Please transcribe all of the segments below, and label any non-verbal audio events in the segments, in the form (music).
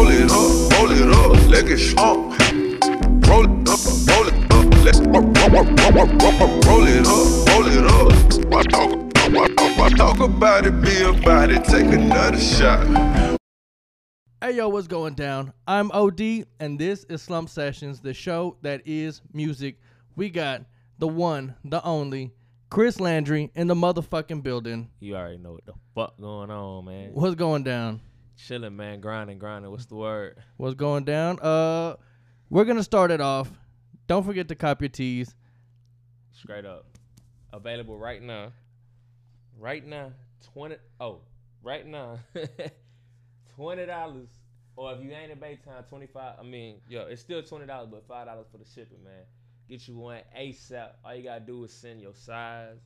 roll it up, roll it up, let it strong. Roll it up, roll it up, let's roll, roll, roll, roll, roll, roll it up, roll it up. Why talk, why, why, why talk about it, be about it, take another shot. Hey yo, what's going down? I'm OD, and this is Slumped Sessions, the show that is music. We got the one, the only, Chris Landry in the motherfucking building. You already know what the fuck going on, man. What's going down? Chilling, man. Grinding, grinding. What's the word? What's going down? Uh, we're gonna start it off. Don't forget to cop your teas. Straight up. Available right now. Right now. 20. Oh, right now. (laughs) $20. Or if you ain't in Baytown, 25 I mean, yo, it's still $20, but $5 for the shipping, man. Get you one ASAP. All you gotta do is send your size,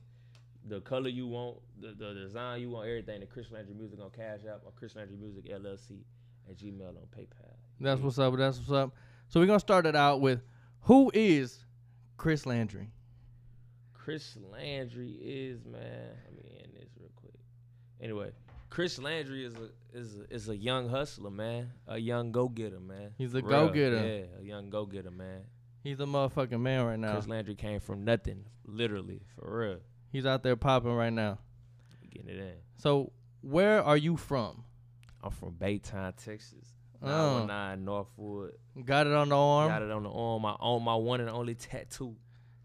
the color you want, the, the design you want, everything to Chris Landry Music on Cash App or Chris Landry Music LLC at Gmail on PayPal. That's what's up. That's what's up. So we're gonna start it out with who is Chris Landry? Chris Landry is man. Let me end this real quick. Anyway, Chris Landry is a is a, is a young hustler, man. A young go getter, man. He's a go-getter. Yeah, a young go getter, man. He's a motherfucking man right now. Chris Landry came from nothing, literally, for real. He's out there popping right now. Getting it in. So where are you from? I'm from Baytown, Texas. Oh. 919 Northwood. Got it on the arm. Got it on the arm. My own, my one and only tattoo.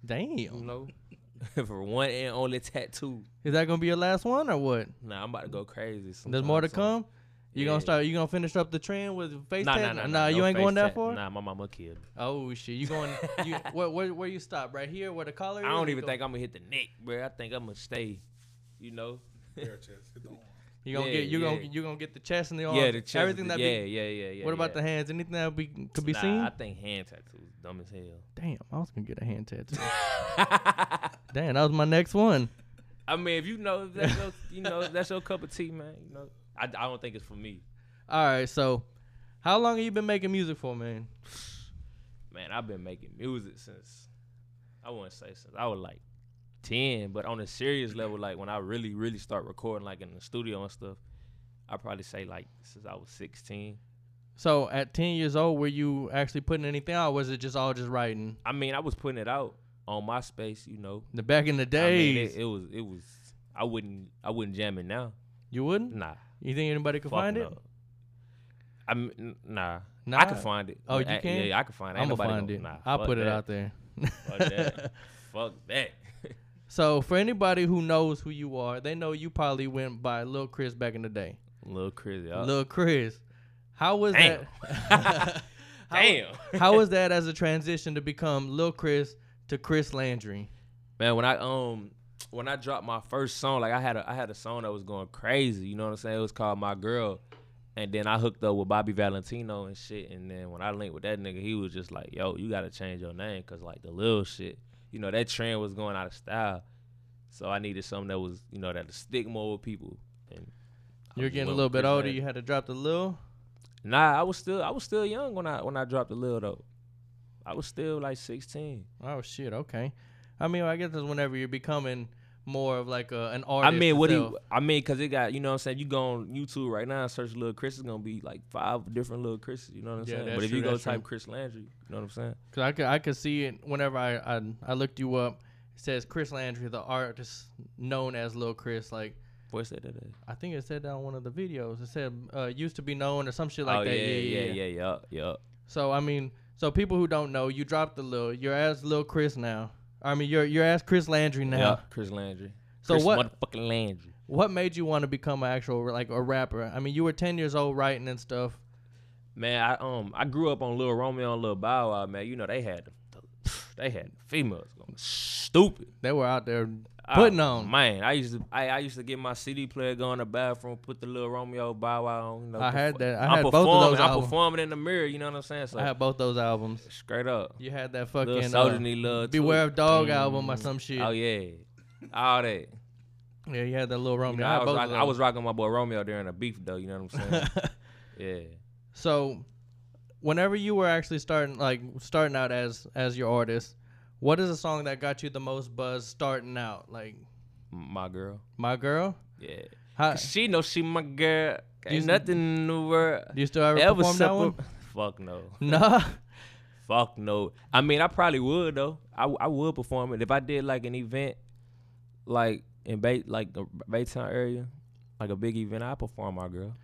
Damn. You know, (laughs) for one and only tattoo. Is that gonna be your last one or what? Nah, I'm about to go crazy. There's more to soon. come. You Yeah. gonna start? You gonna finish up the trend with face Nah, tat? nah, nah, nah. You no ain't going that tat. far. Nah, my mama killed. me. Oh shit! You going? you, (laughs) where, where where you stop? Right here, where the collar? I don't You even go- think I'm gonna hit the neck, bro. I think I'm gonna stay. You know. Bare chest, hit the arm. you gonna yeah, get you gonna you gonna get the chest and the arm. yeah, the chest. Everything that yeah, be. yeah, yeah, yeah. what about the hands? Anything that be could be nah, seen? I think hand tattoos dumb as hell. Damn, I was gonna get a hand tattoo. (laughs) Damn, that was my next one. I mean, if you know, if that's your, you know, if that's your cup of tea, man. You know, I, I don't think it's for me, All right, so how long have you been making music for, man? man. I've been making music since I wouldn't say since I was like ten, but on a serious level, like when I really, really start recording, like in the studio and stuff, I probably say like since I was sixteen. So at ten years old, were you actually putting anything out? Or was it just all just writing? I mean, I was putting it out on MySpace, you know. The back in the I days, mean, it, it was, it was. I wouldn't, I wouldn't jam it now. you wouldn't. Nah, You think anybody could fuck find it? no. I mean, n- nah. Nah. I can find it. Oh, you I- can? Yeah, I can find it. I'm Ain't gonna nobody find it. Nah, I'll fuck put it that. out there. Fuck that. (laughs) Fuck that. (laughs) so for anybody who knows who you are, they know you probably went by Lil Chris back in the day. Little crazy. Lil Chris, how was Damn. that? (laughs) How- Damn. how was that as a transition to become Lil Chris to Chris Landry? Man, when I um when I dropped my first song, like I had a I had a song that was going crazy. You know what I'm saying? It was called My Girl. And then I hooked up with Bobby Valentino and shit. And then when I linked with that nigga, he was just like, "Yo, you gotta change your name, cause like the little shit, you know, that trend was going out of style. So I needed something that was, you know, that would stick more with people." And I You're getting a little bit older. You had to drop the Lil. Nah, I was still I was still young when I when I dropped the Lil though. I was still like 16. Oh shit. Okay. I mean, I guess that's whenever you're becoming more of like a, an artist. I mean, what do you? I mean, cause it got you know what I'm saying. You go on YouTube right now, and search Lil Chris. It's gonna be like five different Lil Chris. You know what I'm Yeah, saying? But if true, you go type true. Chris Landry, you know what I'm saying? Cause I could I could see it whenever I I, I looked you up. It says Chris Landry, the artist known as Lil Chris. Like Voice said that. I think it said that on one of the videos. It said uh, used to be known or some shit like oh that. yeah, yeah, yeah, yeah, yeah. So I mean, so people who don't know, you dropped the Lil. You're as Lil Chris now. I mean, you're you're as Chris Landry now. Yeah, Chris Landry. So Chris what- Motherfucking Landry. What made you want to become an actual like a rapper? I mean, you were ten years old writing and stuff. Man, I um I grew up on Little Romeo and Lil Bow Wow. Man, you know they had the they had females going stupid. They were out there putting Oh, on. Man, I used to I, I used to get my CD player, go in the bathroom, put the little Romeo Bow Wow on. You know, I had that- I had both of performing, those I'm albums. performing in the mirror. You know what I'm saying? So I had both those albums. straight up, You had that little fucking soldier uh, need love. Beware of Dog Mm. album or some shit. Oh yeah, all that. Yeah, you had that little You Romeo. know, I, I, was rock, I was rocking my boy Romeo during a beef though. You know what I'm saying? (laughs) yeah. so, whenever you were actually starting, like starting out as as your artist, what is a song that got you the most buzz starting out? Like My girl. my girl. Yeah. How, She know she my girl. Ain't nothing in the world Do you still ever, ever perform that one? Fuck no. (laughs) Nah. Fuck no. I mean, I probably would though. I, I would perform it if I did like an event, like in Bay like the Baytown area, like a big event. I perform my girl.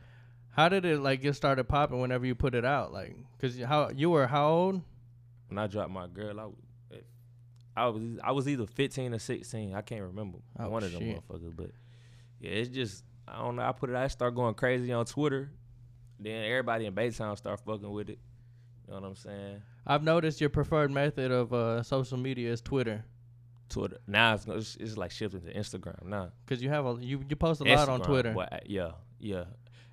How did it like get started popping whenever you put it out? Like, cause how you were how old? When I dropped my girl, I, w- I was I was either 15 or 16. I can't remember Oh, one of them shit. motherfuckers. But yeah, it's just I don't know. I put it. I start going crazy on Twitter. Then everybody in Baytown start fucking with it. You know what I'm saying? I've noticed your preferred method of uh, social media is Twitter, Twitter now it's, it's, it's like shifting to Instagram now. cause you have a you you post a lot on Twitter. I- yeah, yeah.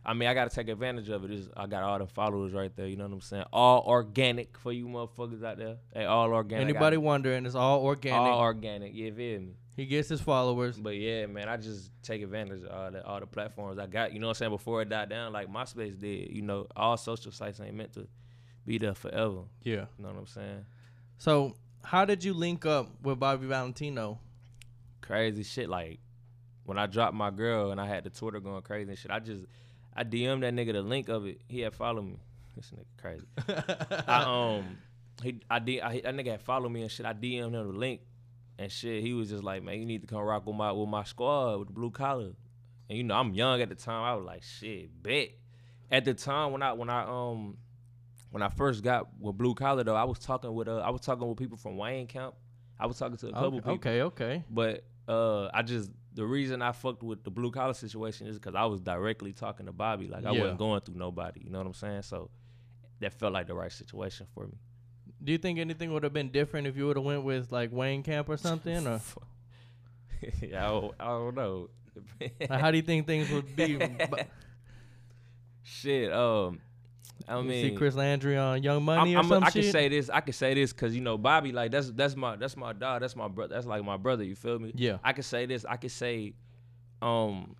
I mean, I gotta take advantage of it. It's- I got all the followers right there. You know what I'm saying? All organic for you motherfuckers out there. Hey, all organic. Anybody wondering? It's all organic. All organic. You feel me? he gets his followers. But yeah, man, I just take advantage of all the all the platforms I got. You know what I'm saying? Before it died down, like MySpace did. You know, all social sites ain't meant to be there forever. Yeah. You know what I'm saying? So how did you link up with Bobby Valentino? Crazy shit. Like when I dropped my girl and I had the Twitter going crazy and shit, I just I DM that nigga the link of it. He had followed me. (laughs) This nigga crazy. (laughs) I um he I did I, that nigga had followed me and shit. I DM him the link and shit. He was just like, man, you need to come rock with my with my squad with the blue collar. And you know, I'm young at the time. I was like, shit, bet. At the time when I when I um when I first got with blue collar though, I was talking with uh I was talking with people from Wayne Camp. I was talking to a couple okay, people. okay, okay. But uh, I just the reason I fucked with the blue collar situation is because I was directly talking to Bobby. Like I Yeah. wasn't going through nobody. You know what I'm saying? So that felt like the right situation for me. Do you think anything would have been different if you would have went with like Wayne Camp or something? Or (laughs) yeah, I don't, I don't know. like, how do you think things would be? (laughs) Shit. Um, I you mean, see Chris Landry on Young Money I'm, or I'm, I shit? can say this. I can say this because you know Bobby. Like that's that's my that's my dog. That's my brother. That's like my brother. You feel me? yeah. I can say this. I can say, um,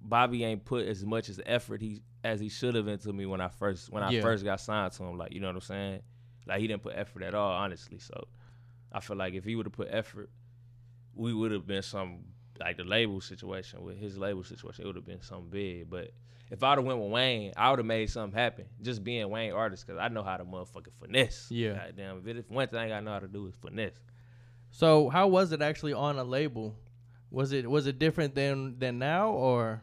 Bobby ain't put as much as effort he as he should have into me when I first when I Yeah. first got signed to him. Like you know what I'm saying? Like he didn't put effort at all, honestly. So I feel like if he would have put effort, we would have been some like the label situation with his label situation. It would have been something big. But if I'd have went with Wayne, I would have made something happen. Just being Wayne artist, cause I know how to motherfucking finesse. Yeah. Goddamn, if, it's one thing I know how to do is finesse. So how was it actually on a label? Was it was it different than than now or?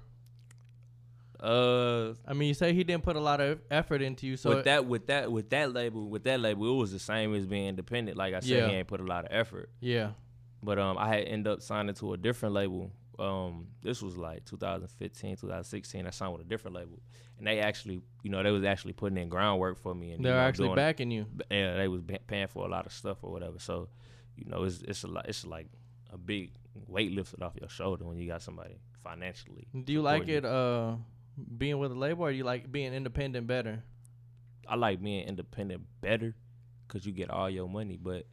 Uh, I mean, you say he didn't put a lot of effort into you, so with that with that with that label with that label it was the same as being independent like i said Yeah. he ain't put a lot of effort yeah, but um i had end up signing to a different label. Um this was like 2015 2016 i signed with a different label. And they actually you know they was actually putting in groundwork for me and they're know, actually backing you. yeah they was paying for a lot of stuff or whatever. So you know it's it's a lot it's like a big weight lifted off your shoulder when you got somebody financially Do you like it uh being with a label, or do you like being independent better? I like being independent better because you get all your money, but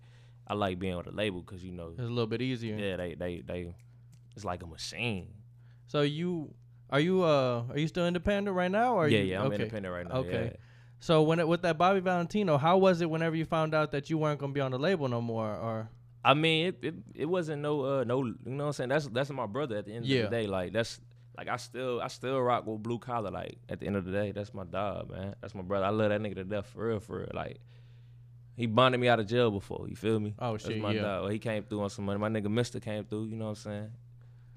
I like being with a label because you know, It's a little bit easier. yeah, they they they, it's like a machine. So you are you uh are you still independent right now? Or are yeah, you, yeah, I'm okay. independent right now. Okay. yeah. So when it with that Bobby Valentino, how was it whenever you found out that you weren't gonna be on the label no more? Or I mean, it, it it wasn't no uh no, you know what I'm saying? That's that's my brother at the end Yeah. of the day. Like that's like I still I still rock with blue collar. Like at the end of the day, that's my dog, man. That's my brother. I love that nigga to death for real, for real. Like. He bonded me out of jail before, you feel me? Oh, That's shit, my yeah. dog. Well, he came through on some money. My nigga Mysta came through, you know what I'm saying?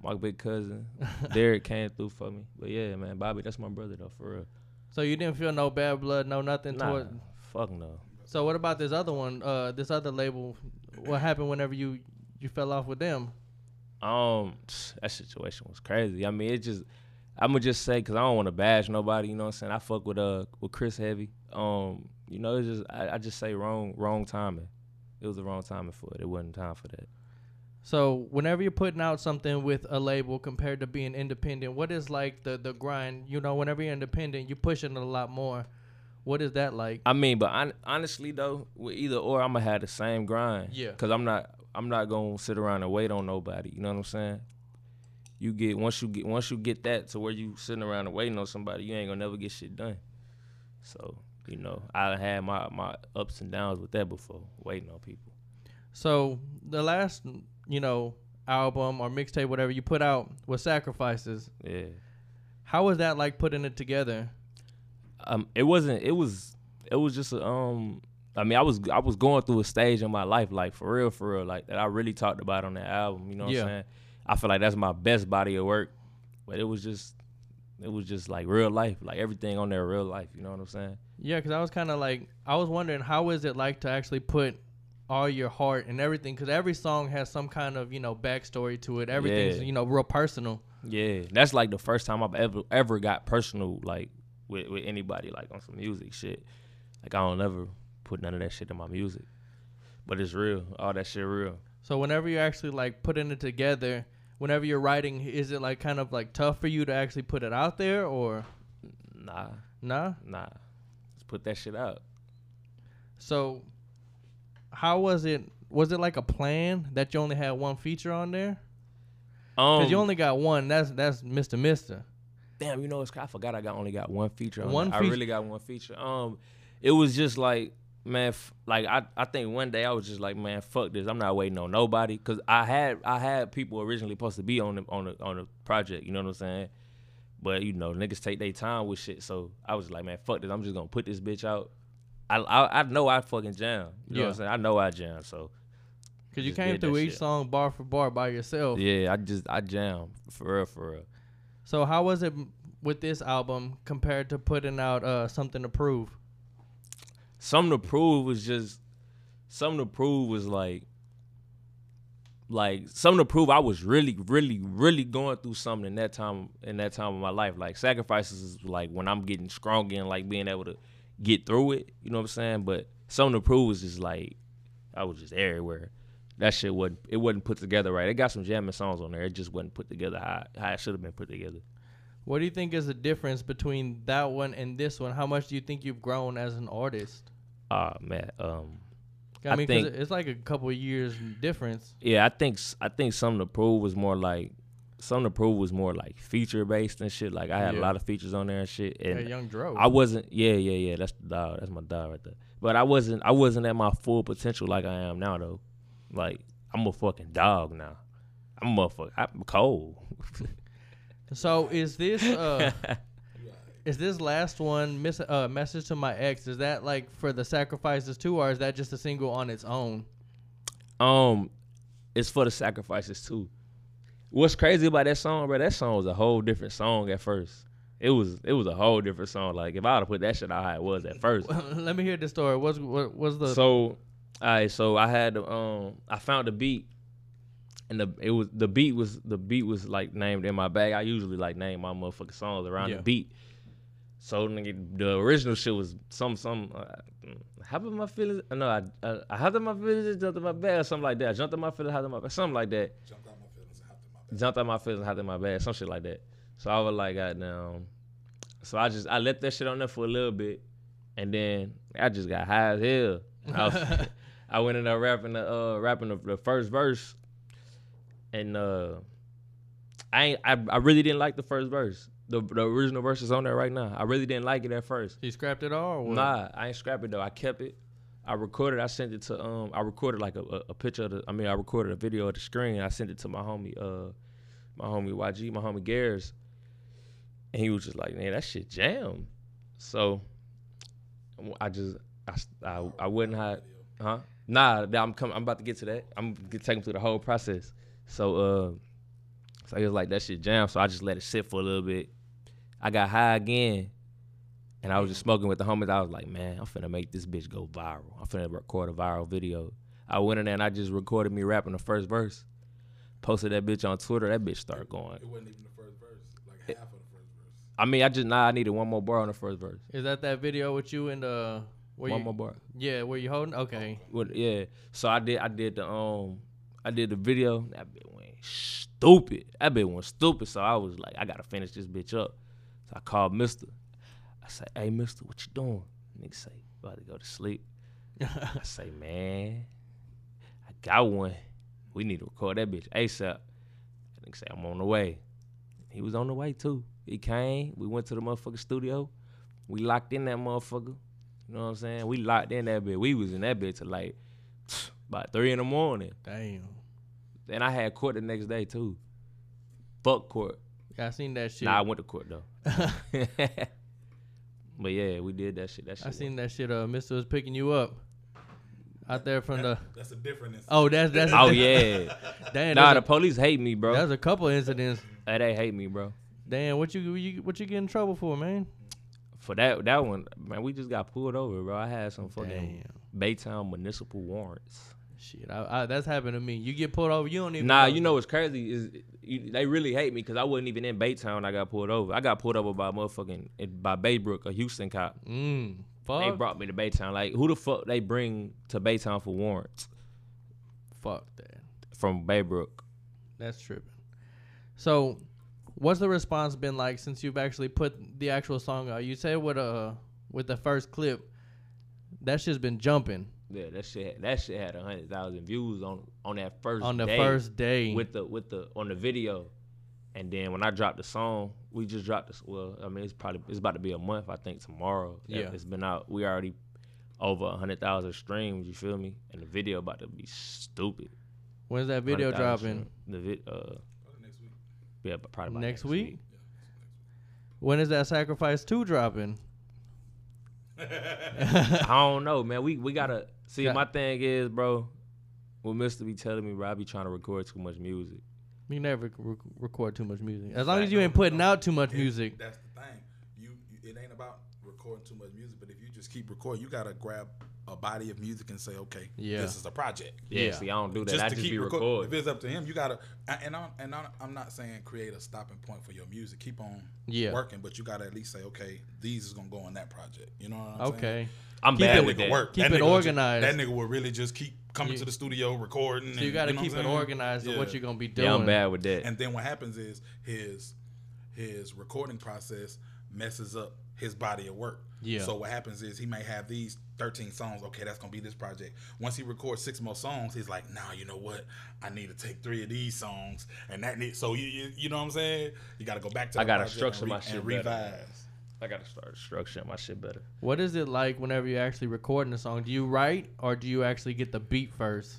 My big cousin. (laughs) Derek came through for me. But yeah, man, Bobby, that's my brother though, for real. so you didn't feel no bad blood, no nothing Nah, toward. fuck no. So what about this other one? Uh, this other label. What happened whenever you you fell off with them? Um, that situation was crazy. I mean, it just, I'm gonna just say, cause I don't want to bash nobody. You know what I'm saying? I fuck with uh with Chris Heavy. Um, you know, it's just I, I just say wrong wrong timing. It was the wrong timing for it. It wasn't time for that. So whenever you're putting out something with a label compared to being independent, what is like the the grind? You know, whenever you're independent, you're pushing it a lot more. What is that like? I mean, but hon- honestly though, with either or, I'm gonna have the same grind. Yeah. Cause I'm not I'm not gonna sit around and wait on nobody. You know what I'm saying? You get once you get once you get that to where you sitting around and waiting on somebody, you ain't gonna never get shit done. So you know, I had my my ups and downs with that before, waiting on people. So the last, you know, album or mixtape, whatever you put out was Sacrifices. Yeah. How was that like putting it together? Um, it wasn't. It was. It was just a, um. I mean, I was I was going through a stage in my life, like for real, for real, like that I really talked about on that album. You know what Yeah. I'm saying? I feel like that's my best body of work, but it was just, it was just like real life, like everything on there, real life. You know what I'm saying? Yeah, because I was kind of like, I was wondering how is it like to actually put all your heart and everything? Because every song has some kind of you know backstory to it. Everything's Yeah. you know real personal. Yeah, that's like the first time I've ever ever got personal, like with with anybody, like on some music shit. Like I don't ever put none of that shit in my music, but it's real. All that shit real. So whenever you're actually like putting it together, whenever you're writing, is it like kind of like tough for you to actually put it out there or Nah, nah? nah. Let's put that shit out. So how was it? Was it like a plan that you only had one feature on there? Um, Because you only got one. That's that's Mister Mysta. damn, you know, it's, I forgot I got only got one feature. On One one I feature- really got one feature. Um, it was just like, man, f- like I, I think one day I was just like, man, fuck this. I'm not waiting on nobody because I had I had people originally supposed to be on the on the on the project. You know what I'm saying? But you know, niggas take their time with shit. So I was like, man, fuck this. I'm just gonna put this bitch out. I I, I know I fucking jam. You know what I'm saying? I know I jam. So Because you came through each shit. song bar for bar by yourself. yeah, I just I jam for real for real. So how was it with this album compared to putting out uh, something to prove? Something to prove was just something to prove was like like something to prove I was really, really, really going through something in that time in that time of my life. Like sacrifices is like when I'm getting strong and like being able to get through it. You know what I'm saying? But something to prove was just like I was just everywhere. That shit wasn't it wasn't put together right. It got some jamming songs on there. It just wasn't put together how how it should have been put together. What do you think is the difference between that one and this one? How much do you think you've grown as an artist? Ah man, um I I mean, 'cause think- it's like a couple of years difference. Yeah, I think I think something to prove was more like something to prove was more like feature based and shit. Like I had Yeah. a lot of features on there and shit. Yeah, And Young Dro. I wasn't. Yeah, yeah, yeah. That's the dog. That's my dog right there. But I wasn't. I wasn't at my full potential like I am now though. Like I'm a fucking dog now. I'm a motherfucker. I'm cold. (laughs) so is this uh (laughs) is this last one miss uh message to my ex? Is that like for the sacrifices too, or is that just a single on its own? um, it's for the sacrifices too. What's crazy about that song, bro? That song was a whole different song at first. It was it was a whole different song. Like if I would have put that shit out how it was at (laughs) first. Let me hear the story. What's what was the so all right so i had to, um i found the beat and the it was the beat was the beat was like named in my bag. I usually like name my motherfucking songs around Yeah. the beat. So nigga, the original shit was some some uh, how about my feelings no i uh, i had my feelings jumped in my bag or something like that. I jumped in my feelings had in my bag something like that. Jumped out my feelings and hopped in my bed. jumped out my feelings had in my bag some shit like that. So i was like goddamn. So i just i left that shit on there for a little bit and then i just got high as hell. I was- (laughs) I went in there rapping the uh rapping the, the first verse, and uh, I ain't I, I really didn't like the first verse. The the original verse is on there right now. I really didn't like it at first. you scrapped it all? Or what? Nah, I ain't scrap it though. I kept it. I recorded. I sent it to um. I recorded like a, a, a picture of the. I mean, I recorded a video of the screen. I sent it to my homie uh, my homie YG, my homie Gares, and he was just like, man, that shit jam. So I just I I, I wouldn't have. Huh? Nah, I'm coming. I'm about to get to that. I'm gonna take him through the whole process. So, uh, so he was like, "That shit jam." So I just let it sit for a little bit. I got high again, and I was just smoking with the homies. I was like, "Man, I'm finna make this bitch go viral. I'm finna record a viral video." I went in there and I just recorded me rapping the first verse. Posted that bitch on Twitter. That bitch started going. It wasn't even the first verse, like half of the first verse. I mean, I just nah. I needed one more bar on the first verse. Is that that video with you and uh where one you more bar. yeah where you holding? Okay. What? Yeah. So I did. I did the um. I did the video. That bitch went stupid. That bitch went stupid. So I was like, I gotta finish this bitch up. So I called Mysta. I said, Hey Mysta, what you doing? Nigga say, about to go to sleep. I (laughs) say, man, I got one. We need to record that bitch ASAP. Nigga say, I'm on the way. He was on the way too. He came. We went to the motherfucking studio. We locked in that motherfucker. You know what I'm saying? We locked in that bitch. We was in that bitch till like about three in the morning. Damn. And I had court the next day too. Fuck court. Yeah, I seen that shit. Nah, I went to court though. (laughs) but yeah, we did that shit. That shit. I was- seen that shit. Uh, Mysta was picking you up out there from the. That's a different. instance. Oh, that's that's. Oh yeah. (laughs) Damn, nah, there's the a, police hate me, bro. there's a couple incidents. Hey, they hate me, bro. Damn, what you, you what you get in trouble for, man? For that that one, man, we just got pulled over, bro. I had some fucking Damn. Baytown municipal warrants. Shit, I, I, that's happened to me. You get pulled over, you don't even. Nah, you know what's crazy is you, they really hate me because I wasn't even in Baytown. when I got pulled over. I got pulled over by motherfucking by Baybrook, a Houston cop. Mm, fuck. They brought me to Baytown. Like, who the fuck they bring to Baytown for warrants fuck that. from Baybrook? That's tripping. So, what's the response been like since you've actually put the actual song out? You said with uh with the first clip, that shit's been jumping Yeah, that shit. That shit had a hundred thousand views on on that first on the day first day. with the with the on the video, and then when I dropped the song, we just dropped this. Well, I mean, it's probably it's about to be a month. I think tomorrow. Yeah. it's been out. We already over a hundred thousand streams. You feel me? And the video about to be stupid. When's that video dropping? streams. The vid, uh, Probably next week. yeah, probably by Next next, week? When is that Sacrifice Two dropping? (laughs) I don't know, man. We we gotta see. Got- my thing is, bro. What Mysta be telling me, bro, I be trying to record too much music. You never rec- record too much music. As long as you ain't putting out too much It- music. That's the thing. You, you, it ain't about recording too much music, but if you just keep recording, you gotta grab a body of music and say, okay, Yeah. this is a project. Yeah, Yeah. see, I don't do that. Just I to just keep be record- recording. If it's up to him, you gotta. And I'm and I'm, I'm not saying create a stopping point for your music. Keep on Yeah. working, but you gotta at least say, okay, these is gonna go on that project. You know what I'm saying? Okay. I'm Keep bad it- with That work. Keep That it nigga would ju- organized. That nigga will really just keep coming You- to the studio recording. So you got to know keep it I'm saying? organized of what you're gonna be doing. Yeah, I'm bad with that. And then what happens is his his recording process messes up his body of work. Yeah. So what happens is he may have these 13 songs. Okay, that's gonna be this project. Once he records six more songs, he's like, "Now you know what? I need to take three of these songs, and that need." So you you, you know what I'm saying? You got to go back to. I gotta structure and my shit and better. revise. I gotta start structuring my shit better. What is it like whenever you're actually recording a song? Do you write or do you actually get the beat first?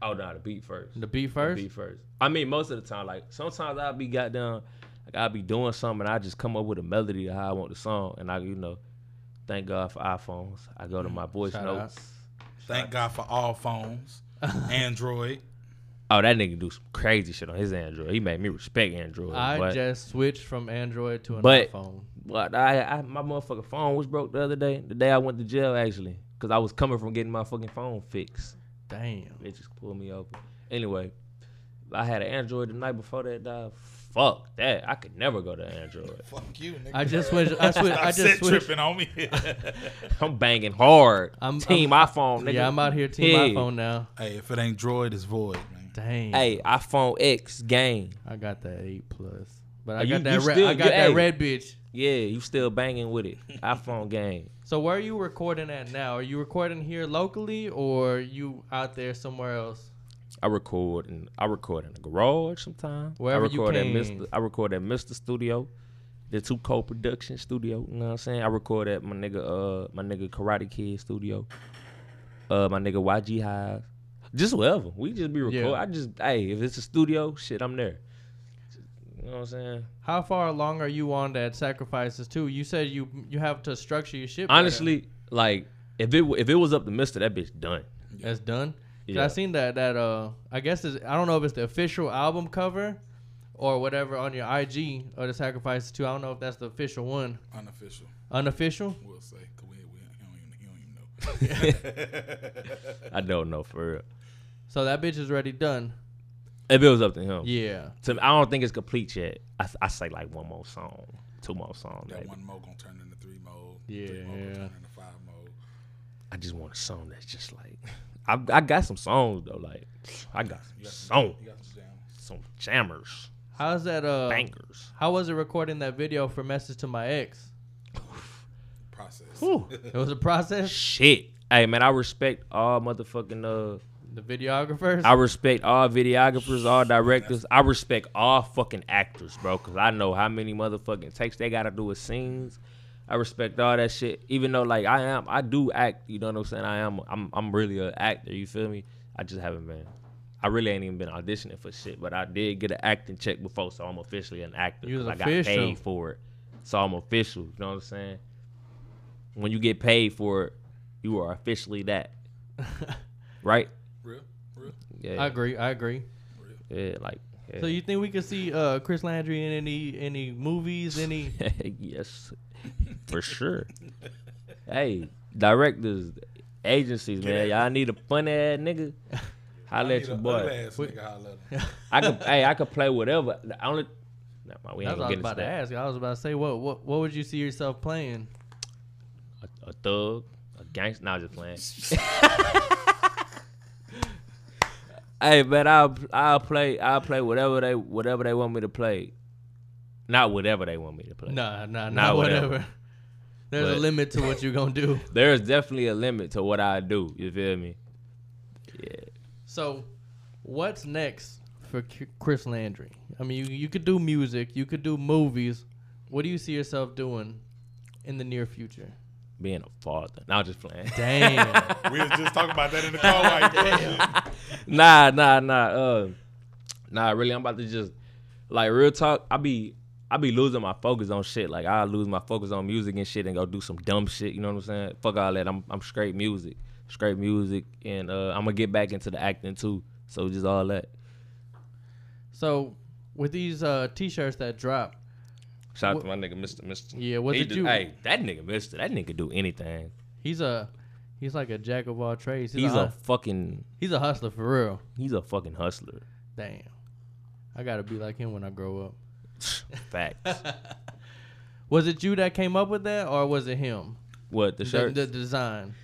Oh no, the beat first. The beat first. The first? beat first. I mean, most of the time, like sometimes I'll be goddamn, like I'll be doing something and I just come up with a melody of how I want the song, and I, you know, thank God for iPhones. I go to my voice Shout notes. Thank God for all phones, (laughs) Android. Oh, that nigga do some crazy shit on his Android. He made me respect Android. I but, just switched from Android to an But- iPhone. but I, I, my motherfucking phone was broke the other day. The day I went to jail, actually, because I was coming from getting my fucking phone fixed. Damn. They just pulled me over. Anyway, I had an Android the night before that. Dog. Fuck that. I could never go to Android. (laughs) Fuck you, nigga. I just switched. I switched. (laughs) I just set switched. tripping on me. (laughs) I'm banging hard. I'm- Team iPhone, nigga. Yeah, I'm out here team Yeah. iPhone now. hey, if it ain't Droid, it's Void, man. Dang. Hey, iPhone X game. I got that eight plus, but I Oh, got you- that. you Red, still- I got you- that hey. red bitch. Yeah, you still banging with it. iPhone game. So where are you recording at now? Are you recording here locally or you out there somewhere else? I record and I record in the garage sometimes. Wherever I you record at. Mr. I record at Mr. Studio, the two co-production studio. You know what I'm saying? I record at my nigga uh my nigga Karate Kid studio. Uh my nigga YG Hive. Just wherever. We just be recording. Yeah. I just hey, if it's a studio, shit, I'm there. You know what I'm saying? How far along are you on that sacrifices too? You said you you have to structure your shit. better. Honestly, like if it if it was up to Mysta, that bitch done. that's done. 'Cause Yeah. I seen that that uh I guess it's, I don't know if it's the official album cover or whatever on your IG or the Sacrifice too. I don't know if that's the official one. Unofficial, Unofficial? we'll say. Cause we, we, he, don't even, he don't even know. (laughs) I don't know for real. So that bitch is already done. If it was up to him, Yeah. To me, I don't think it's complete yet. I, I say like one more song, two more songs. that Maybe. one mode gonna turn into three mode. Yeah, Three mode yeah. gonna turn into five mode. I just want a song that's just like I, I got some songs though. Like I got some some, you got some jams. some jammers, How's that uh bangers. how was it recording that video for Message to My Ex? (sighs) Process. Whew. (laughs) It was a process. Shit. Hey man, I respect all motherfucking uh The videographers. I respect all videographers, all directors. I respect all fucking actors, bro, because I know how many motherfucking takes they gotta do with scenes. I respect all that shit. Even though like I am, I do act. You know what I'm saying? I am. I'm. I'm really an actor. You feel me? I just haven't been. I really ain't even been auditioning for shit, but I did get an acting check before, so I'm officially an actor. You was 'cause I got official. paid for it. so I'm official. You know what I'm saying? When you get paid for it, you are officially that, (laughs) right? Real, real. Yeah, I agree. I agree. yeah, like. Yeah. So you think we could see uh, Chris Landry in any any movies? Any? (laughs) yes, for sure. hey, directors, agencies, man, y'all need a funny ass nigga. (laughs) Holla at your boy. I could, (laughs) hey, I could play whatever. The only, nah, man, we That's ain't what I gonna was get into about to that. ask. I was about to say, what what what would you see yourself playing? A, a thug, a gangster. Nah, just playing. Hey, man, I'll I'll play I'll play whatever they whatever they want me to play. Not whatever they want me to play. Nah, nah, Nah, nah, whatever. whatever. There's a limit to what you're gonna do. (laughs) There is definitely a limit to what I do. You feel me? Yeah. So, what's next for Chris Landry? I mean, you, you could do music, you could do movies. What do you see yourself doing in the near future? Being a father. Now just playing. (laughs) Damn. We was just talking about that in the car. Like, damn. nah, nah, nah. Uh, nah, really, I'm about to just like real talk. I be I be losing my focus on shit. Like I lose my focus on music and shit and go do some dumb shit. You know what I'm saying? Fuck all that. I'm I'm straight music, straight music, and uh, I'm gonna get back into the acting too. So just all that. so, with these uh, t-shirts that drop, Shout out What- to my nigga, Mister Mysta. Yeah, what He did do- you- Hey, that nigga Mysta. That nigga do anything. he's a he's like a jack of all trades. He's, He's a, a fucking. he's a hustler for real. He's a fucking hustler. Damn. I gotta be like him when I grow up. (laughs) Facts. (laughs) Was it you that came up with that, or was it him? what the The, shirt? the design.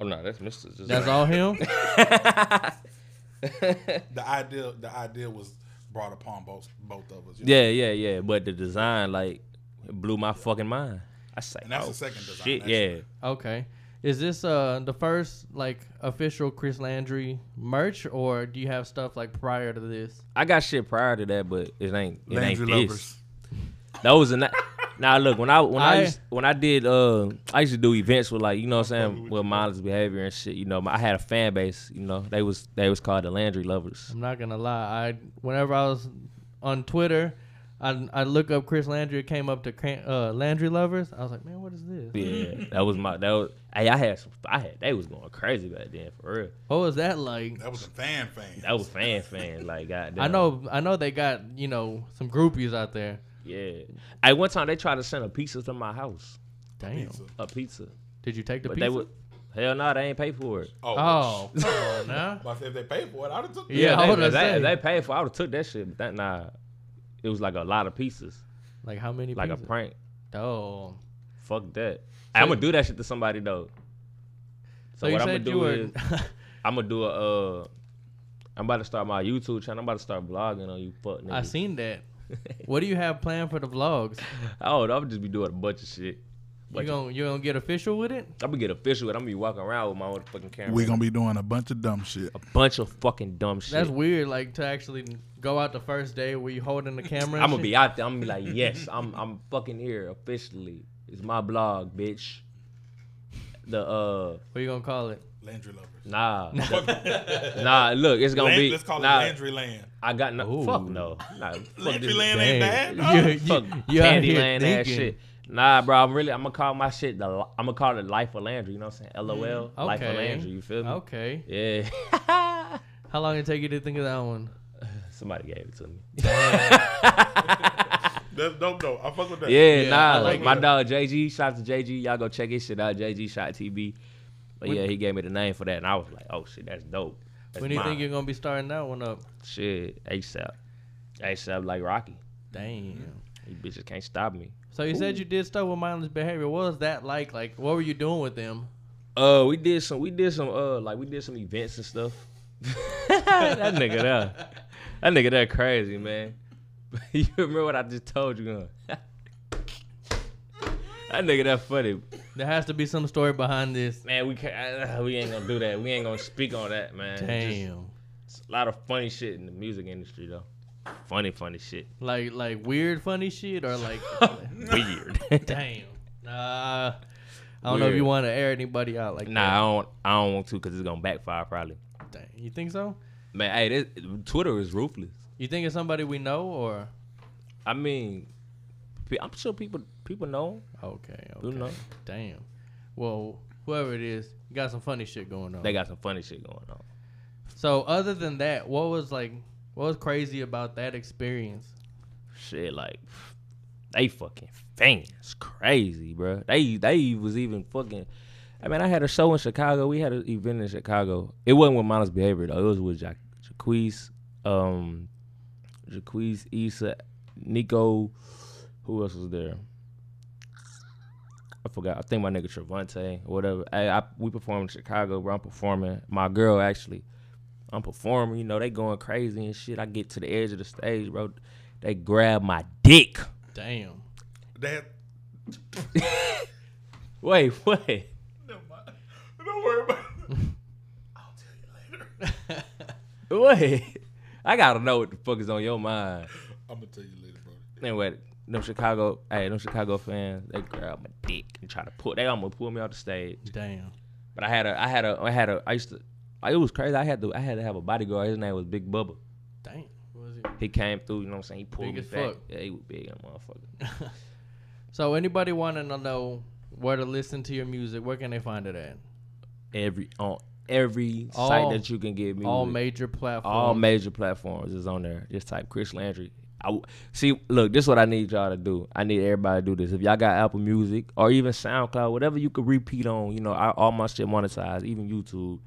oh no, that's Mysta. That's all him. (laughs) the idea, the idea was brought upon both both of us. you know? Yeah, yeah, yeah. But the design, like, blew my fucking mind. I say, And that's oh, the second design, Shit, actually. yeah. Okay. Is this uh the first like official Chris Landry merch, or do you have stuff like prior to this? I got shit prior to that, but it ain't it ain't Landry this. lovers. Those are not. Now look, when I when I, I- used, when I did uh I used to do events with like you know what I'm saying with mindless behavior and shit. You know, I had a fan base. You know, they was they was called the Landry lovers. I'm not gonna lie. I whenever I was on Twitter, I I look up Chris Landry. It came up to uh, Landry lovers. I was like, man, what is this? Yeah, that was my that was. Hey, I had some. I had they was going crazy back then for real. What was that like? That was a fan fan. That was fan fan like goddamn. I know, I know they got you know some groupies out there. Yeah. Hey, one time they tried to send a pizza to my house. Damn. Pizza. A pizza. Did you take the But pizza? they would. Hell no, they ain't pay for it. Oh, oh, come on now. (laughs) But if they paid for it, I'd have took it. Yeah, I they, if they, say. if they paid for. it, I would have took that shit. But that nah, it was like a lot of pieces, Like how many? like a prank. Oh, Fuck that. I'm gonna do that shit to somebody though. so, So, what I'm gonna do were. is (laughs) I'm gonna do a. Uh, I'm about to start my YouTube channel. I'm about to start vlogging on you fuck niggas. I seen that. (laughs) What do you have planned for the vlogs? Oh, I'm just be doing a bunch of shit. You Bunch of- gonna you gonna get official with it? I'm gonna get official and I'm gonna be walking around with my own fucking camera. We gonna be doing a bunch of dumb shit. a bunch of fucking dumb shit. That's weird. Like to actually go out the first day where you holding the camera. and I'm gonna shit. be out there. I'm gonna be like, yes, (laughs) I'm I'm fucking here officially. It's my blog, bitch. The uh What you gonna call it? Landry lovers. nah (laughs) nah look it's gonna Land, be let's call nah, it Landry Land. I got no fuck no nah fuck Landry Land ain't bad. You- dog. you- fuck you out here Candyland ass shit. Nah, bro, I'm really I'm gonna call my shit the I'm gonna call it Life of Landry. You know what I'm saying? LOL, Life of Landry. You feel me? Okay. Yeah. (laughs) How long did it take you to think of that one? Somebody gave it to me. (laughs) That's dope though. I fuck with that. Yeah, Yeah, nah, like like my it. dog JG. Shout out to JG. Y'all go check his shit out. JG Shot TV. But When- yeah, he gave me the name for that, and I was like, oh shit, that's dope. That's when do you think you're gonna be starting that one up? shit ASAP? ASAP like Rocky. Damn. You bitches can't stop me. So you said you did stuff with mindless behavior. What was that like? Like, what were you doing with them? Uh, we did some. We did some. Uh, like we did some events and stuff. (laughs) that nigga there. That nigga there crazy man. (laughs) you remember what I just told you? Huh? (laughs) that nigga that funny. There has to be some story behind this. Man, we can't. Uh, we ain't gonna do that. We ain't gonna speak on that, man. Just- Damn. it's a lot of funny shit in the music industry, though. Funny, funny shit. Like, like weird, funny shit, or like, (laughs) Weird. (laughs) damn. Uh, I don't know if you want to air anybody out like that. nah, I don't. I don't want to, cause it's gonna backfire probably. Dang. You think so? Man, hey, this, Twitter is ruthless. You think it's somebody we know, or I mean, I'm sure people people know. Okay, okay. know? Damn. Well, whoever it is, you got some funny shit going on. They got some funny shit going on. so other than that, what was like what was crazy about that experience? Shit, like they fucking fans, crazy, bro. They they was even fucking. I mean, I had a show in Chicago. We had an event in Chicago. It wasn't with Mindless Behavior though. It was with ja- Jacquees, um, Jacquees, Issa, Nico. Who else was there? I forgot. I think my nigga Trevante or whatever. Hey, I, we performed in Chicago, bro. I'm performing. My girl actually. I'm performing. You know, they going crazy and shit. I get to the edge of the stage, bro. They grab my dick. Damn. That (laughs) Wait, wait. never mind. Don't worry about it. (laughs) I'll tell you later. (laughs) Wait. I gotta know what the fuck is on your mind. I'm gonna tell you later, bro. Anyway, them Chicago, hey, them Chicago fans, they grab my dick and try to pull. They almost pull me off the stage. Damn. But I had a, I had a, I had a, I used to, it was crazy. I had to, I had to have a bodyguard. His name was Big Bubba. Damn. Was it? He came through. You know what I'm saying? He pulled Big me back. fuck. Yeah, he was big, motherfucker. (laughs) So anybody wanting to know where to listen to your music, where can they find it at? Every on every All- site that you can get music. All major platforms. All major platforms is on there. Just type Chris Landry. I w- see. Look, this is what I need y'all to do. I need everybody to do this. If y'all got Apple Music or even SoundCloud, whatever you could repeat on, you know, I, all my shit monetized, even YouTube.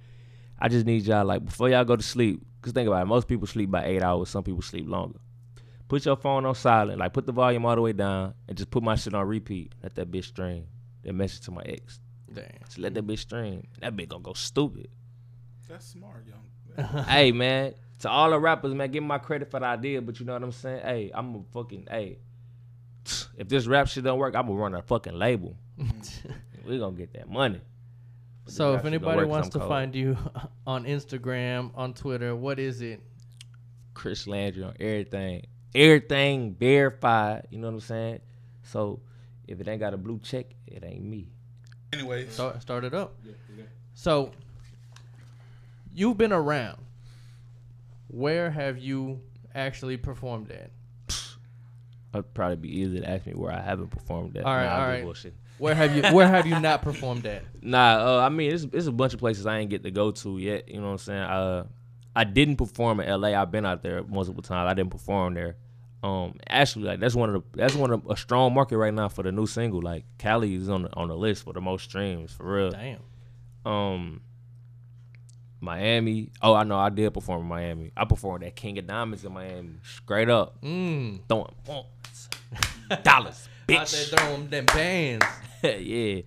I just need y'all like before y'all go to sleep. Cause think about it, most people sleep by eight hours. Some people sleep longer. Put your phone on silent, like put the volume all the way down, and just put my shit on repeat. Let that bitch stream. That message to my ex. Damn. Just let that bitch stream. That bitch gonna go stupid. That's smart, young. (laughs) hey man, to all the rappers, man, give me my credit for the idea, but you know what I'm saying? Hey, I'm a fucking hey. (sniffs) If this rap shit don't work, I'm gonna run a fucking label. (laughs) we gonna get that money. But So if rap shit don't anybody work 'cause wants to cold. find you (laughs) on Instagram, on Twitter, what is it? Chris Landry on everything, everything verified. You know what I'm saying? So if it ain't got a blue check, it ain't me. Anyway, Start start it up. So you've been around. Where have you actually performed at? It'd probably be easy to ask me where I haven't performed at. All right, Nah, all just bullshit. Where have you Where have you not performed at? (laughs) Nah, uh, I mean, it's, it's a bunch of places I ain't get to go to yet. You know what I'm saying? Uh, I didn't perform in LA. I've been out there multiple times. I didn't perform there. Um, actually, like that's one of the that's one of a strong market right now for the new single. Like Cali is on the, on the list for the most streams for real. Damn. Um, Miami. Oh, I know. I did perform in Miami. I performed at King of Diamonds in Miami. Straight up, Mm. throwing points, (laughs) dollars, (laughs) Out there bitch. throwing them bands. (laughs) yeah.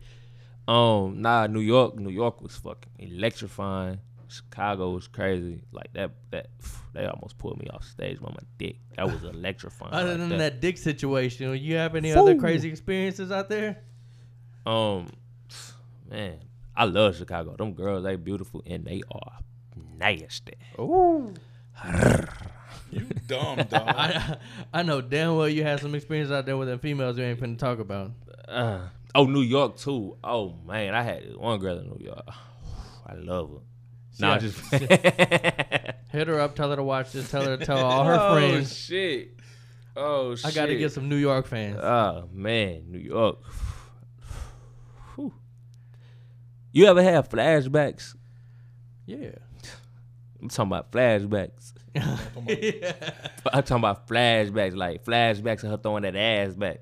Um, nah, New York, New York was fucking electrifying. Chicago was crazy. Like that, that they almost pulled me off stage by my dick. That was electrifying. Other right than there. that dick situation, you have any other crazy experiences out there? um, man, I love Chicago. Them girls, they beautiful and they are nasty. Ooh. you dumb (laughs) dog. I I know damn well you had some experience out there with them females you ain't finna talk about. Uh, oh, New York too. Oh man, I had one girl in New York. (sighs) I love her. Nah, just (laughs) (laughs) Hit her up, tell her to watch this, tell her to tell all her oh, friends. shit. Oh shit. I gotta get some New York fans. Oh man, New York. You ever have flashbacks? yeah. I'm talking about flashbacks. (laughs) I'm talking about flashbacks, like flashbacks of her throwing that ass back.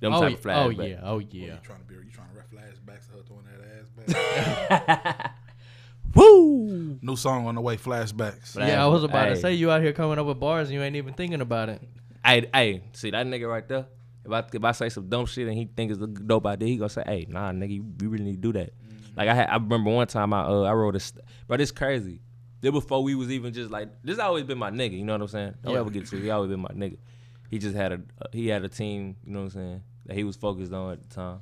Them Oh, type oh, yeah. of flashbacks. oh flashbacks. yeah. Oh You yeah. trying to be? You trying to ref flashbacks of her throwing that ass back? (laughs) Woo! New song on the way. Flashbacks. Yeah, I was about to say you out here coming up with bars and you ain't even thinking about it. Hey, hey, see that nigga right there? If I if I say some dumb shit and he think it's a dope idea, he gonna say, "Hey, nah, nigga, you, you really need to do that." Like I had, I remember one time I uh, I wrote a, st- but it's crazy. Then before we was even just like this, always been my nigga. You know what I'm saying? Don't Yeah. ever get to. He always been my nigga. He just had a uh, he had a team. You know what I'm saying? That he was focused on at the time.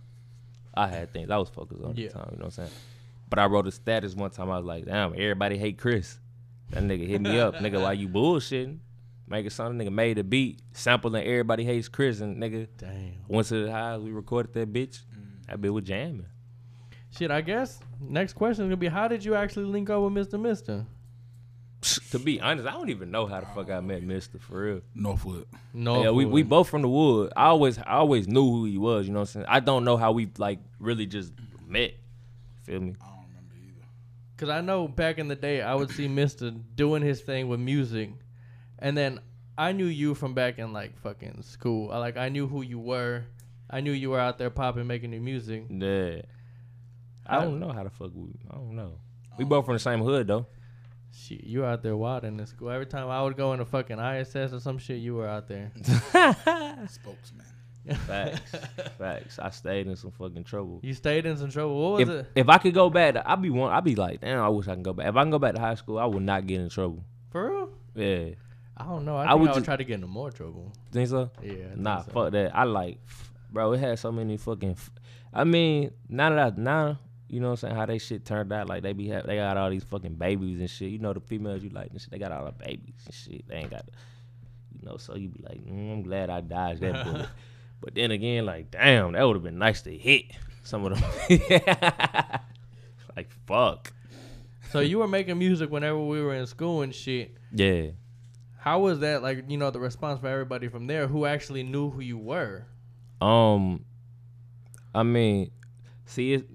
I had things I was focused on Yeah. at the time. You know what I'm saying? But I wrote a status one time. I was like, "Damn, everybody hate Chris." That nigga hit me up, nigga. Why you bullshitting? Make a song, nigga made a beat, sampling everybody hates Chris, and nigga Damn. went to the house. We recorded that bitch. Mm. That bitch was jamming. Shit, I guess next question is gonna be how did you actually link up with Mr. Mysta? To be honest, I don't even know how the fuck I met Mysta for real. Northwood. No, yeah, we, we both from the wood. I always I always knew who he was. You know what I'm saying? I don't know how we like really just met. Feel me? I don't remember either. Cause I know back in the day, I would see Mysta doing his thing with music, and then I knew you from back in like fucking school. I, like I knew who you were. I knew you were out there popping, making new music. Yeah. I I- don't know how the fuck we. I don't know. We oh. both from the same hood though. Shit, you were out there wilding in the school. Every time I would go into fucking ISS or some shit, you were out there. (laughs) Spokesman. Facts. (laughs) Facts. I stayed in some fucking trouble. You stayed in some trouble. What was If, it? if I could go back, I'd be one. I'd be like, damn. I wish I can go back. If I can go back to high school, I would not get in trouble. For real? Yeah, I don't know. I, I think I would would, just- try to get into more trouble. think so? Yeah. I Nah, so. fuck that. I like, bro. It had so many fucking. F- I mean, now that I now, you know what I'm saying, how they shit turned out. Like they be have, they got all these fucking babies and shit. You know the females you like and shit. They got all the babies and shit. They ain't got, the, you know. So you be like, mm, I'm glad I dodged that bullet. (laughs) But then again, like, damn, that would have been nice to hit some of them. (laughs) like, fuck. So you were making music whenever we were in school and shit. Yeah. How was that? Like, you know, the response for everybody from there who actually knew who you were. Um, I mean, see, it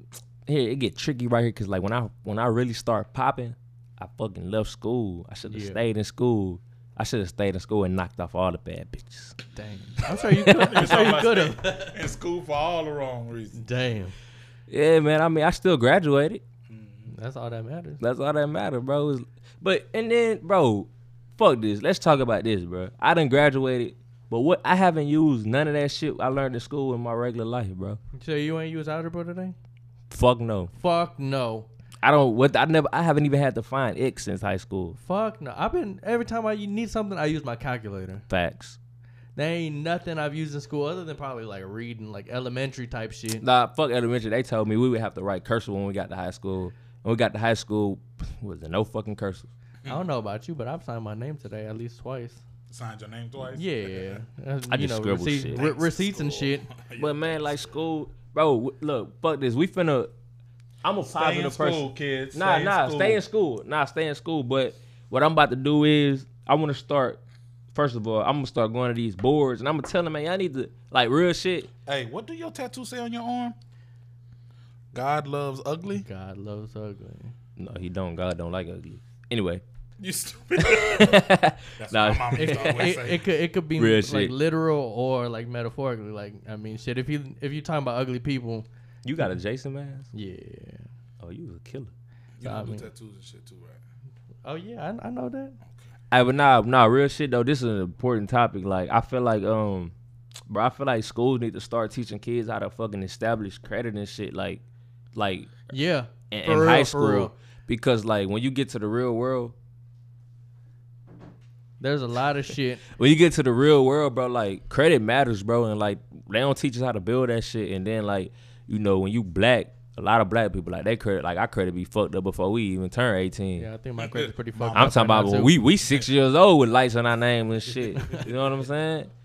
here it get tricky right here because like when I when I really start popping, I fucking left school. I should have Yeah. stayed in school. I should have stayed in school and knocked off all the bad bitches. Damn, I'm sure you could. I'm (laughs) sure you could have. In school for all the wrong reasons. Damn. Yeah, man. I mean, I still graduated. Mm-hmm. That's all that matters. That's all that matter, bro. Is- But and then, bro, fuck this. Let's talk about this, bro. I done graduated, but what I haven't used none of that shit I learned in school in my regular life, bro. So you ain't use algebra today? Fuck no. Fuck no. I don't. What I never. I haven't even had to find X since high school. Fuck no. I've been every time I need something, I use my calculator. Facts. There ain't nothing I've used in school other than probably like reading, like elementary type shit. Nah, fuck elementary. They told me we would have to write cursive when we got to high school. When we got to high school, (laughs) was there no fucking cursive? I don't know about you, but I've signed my name today at least twice. Signed your name twice. Yeah, (laughs) I you just know, scribble receipt- shit. re- receipts and shit. (laughs) But man, like school, bro. Look, fuck this. We finna. I'm a Stay positive in school, person. kids. Nah, Stay nah, school. stay in school. Nah, stay in school. But what I'm about to do is I want to start. First of all, I'm gonna start going to these boards, and I'm gonna tell them, man, y'all need to like real shit. Hey, what do your tattoo say on your arm? God loves ugly. God loves ugly. No, he don't. God don't like ugly. Anyway, You stupid. (laughs) That's Nah. what my mom used to always It, say. it could it could be Real like shit. literal or like metaphorically. Like I mean, shit. If you if you talking about ugly people, you got a Jason mask? yeah. Oh, you was a killer. you I don't mean- tattoos and shit too, right? Oh yeah, I, I know that. Hey, but nah, nah, real shit though. This is an important topic. Like, I feel like, um, bro, I feel like schools need to start teaching kids how to fucking establish credit and shit. Like, like Yeah. in, For in real, high for school, real. because like when you get to the real world, There's a lot of shit. (laughs) when you get to the real world, bro, like credit matters, bro, and like they don't teach us how to build that shit. And then like, you know, when you black, a lot of black people like they credit, like our credit be fucked up before we even turn eighteen. Yeah, I think my credit's pretty fucked up. I'm up talking right about when we we six years old with lights on our name and shit. you know what I'm saying? (laughs)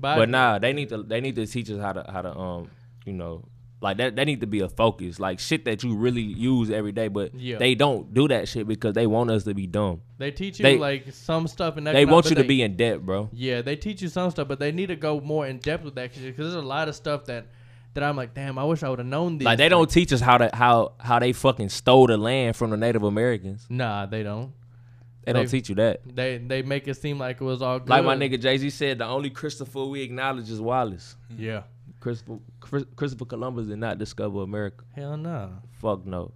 But, But nah, they need to they need to teach us how to how to um you know like that that need to be a focus like shit that you really use every day. But Yeah. they don't do that shit because they want us to be dumb. they teach you they- like some stuff and They want you to be in debt, bro. Yeah, they teach you some stuff, but they need to go more in depth with that because there's a lot of stuff that that I'm like, damn, I wish I would have known these. Like they don't teach us how to how how they fucking stole the land from the Native Americans. Nah, they don't. They don't teach you that. They they make it seem like it was all good. Like my nigga Jay Z said, the only Christopher we acknowledge is Wallace. Yeah. Christopher Christopher Columbus did not discover America. Hell no. Fuck no.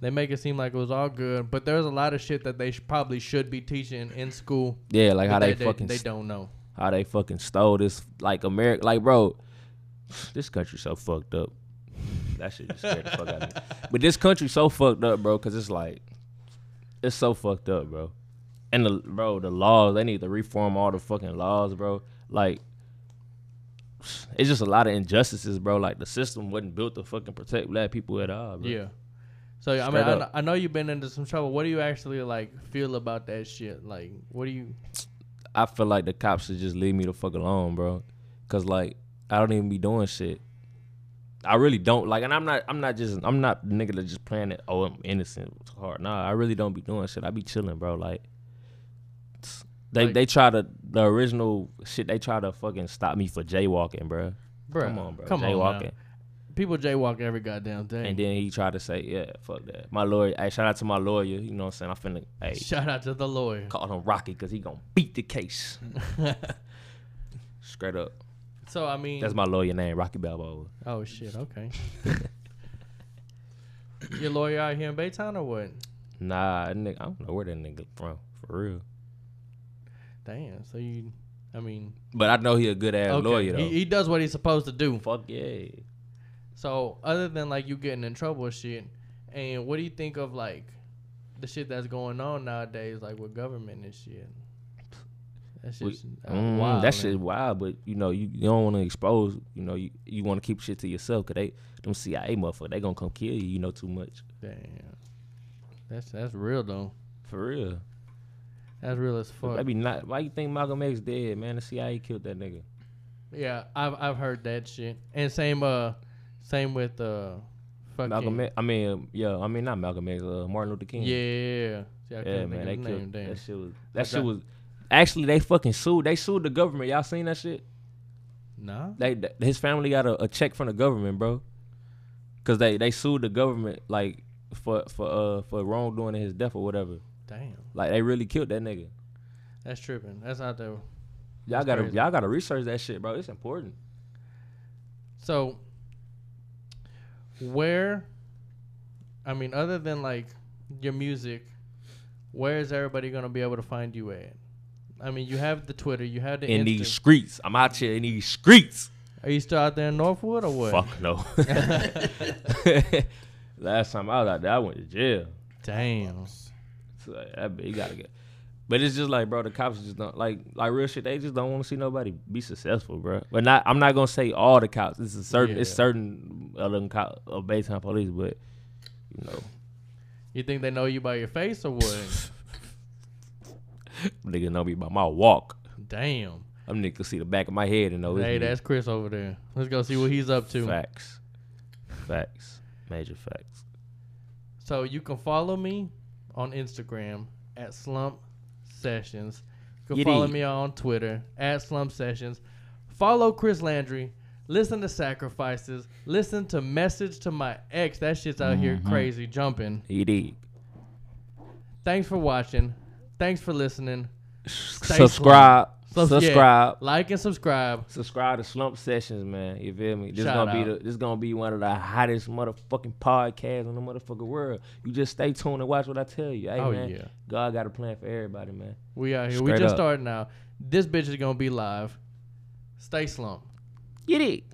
They make it seem like it was all good, but there's a lot of shit that they sh- probably should be teaching in school. Yeah, like how they, they, fucking they, don't know. how they fucking stole this like America like bro this country so fucked up that shit just scared the fuck out of me (laughs) but this country so fucked up bro because it's like it's so fucked up bro and the bro the laws they need to reform all the fucking laws bro like it's just a lot of injustices bro like the system wasn't built to fucking protect black people at all bro. Yeah. So I mean, I, I know you've been into some trouble. What do you actually like feel about that shit? Like, what do you? I feel like the cops should just leave me the fuck alone, bro. Cause like I don't even be doing shit. I really don't like, and I'm not. I'm not just. I'm not nigga that just playing it. Oh, I'm innocent. It's hard. Nah, I really don't be doing shit. I be chilling, bro. Like They Like- they try to the original shit. They try to fucking stop me for jaywalking, bro. Bruh, Come on, bro. Come on, jaywalking. now. People jaywalk every goddamn day. And then he tried to say, yeah, fuck that. My lawyer, hey, shout out to my lawyer. You know what I'm saying? I'm finna, hey, (laughs) Shout out to the lawyer. call him Rocky because he gonna beat the case. (laughs) Straight up. So I mean, That's my lawyer name, Rocky Balboa. oh shit. Okay. (laughs) Your lawyer out here in Baytown or what? Nah, nigga, I don't know where that nigga from, for real. Damn. So you, I mean, But I know he a good ass okay. lawyer though. he, he does what he's supposed to do. Fuck yeah. So other than like you getting in trouble and shit, and what do you think of like the shit that's going on nowadays, like with government and shit? That's We- just uh, Mm, wild. that shit wild, but you know you, you don't want to expose. You know you, you want to keep shit to yourself, cause they them CIA motherfuckers they gonna come kill you. You know too much Damn. That's that's real though. for real. That's real as fuck. Maybe not. Why you think Malcolm X dead, man? The CIA killed that nigga. Yeah, I've I've heard that shit. And same uh same with uh fucking Malcolm X. I mean, yeah. I mean not Malcolm X. Uh, Martin Luther King. Yeah. See, I yeah, man. They killed. Damn. That shit was. That shit was. Actually, they fucking sued. They sued the government. Y'all seen that shit? Nah. They, th- his family got a, a check from the government, bro. Cause they they sued the government like for for uh for wrongdoing in his death or whatever. Damn. Like they really killed that nigga. That's tripping. That's out there. Y'all gotta crazy. y'all gotta research that shit, bro. It's important. So where I mean, other than like your music, where is everybody gonna be able to find you at? I mean, you have the Twitter, you have the In Insta. these streets, I'm out here in these streets. Are you still out there in Northwood or what? Fuck no. (laughs) (laughs) Last time I was out there, I went to jail. Damn. That you gotta get. But it's just like, bro, the cops just don't like like real shit. They just don't want to see nobody be successful, bro. But not, I'm not gonna say all the cops. It's a certain, it's Yeah. certain of them cop of Baytown police, but you know, You think they know you by your face or what? (laughs) niggas know me by my walk. Damn. Them niggas see the back of my head and know it's Hey, that's Chris over there. Let's go see what he's up to. facts, facts, major facts. So you can follow me on Instagram at Slumped Sessions. You can follow me on Twitter at Slumped Sessions. Follow Chris Landry. Listen to Sacrifices. Listen to Message to My Ex. That shit's out here Mm-hmm. crazy jumping. Did. Thanks for watching. Thanks for listening. Subscribe, Subs- yeah. subscribe. Like and subscribe. Subscribe to Slumped Sessions, man. You feel me? This Shout gonna be the this gonna be one of the hottest motherfucking podcasts in the motherfucking world. You just stay tuned and watch what I tell you. Hey Oh, man, yeah. God got a plan for everybody, man. We out here. we just up. started now. This bitch is gonna be live. Stay slump. Get it.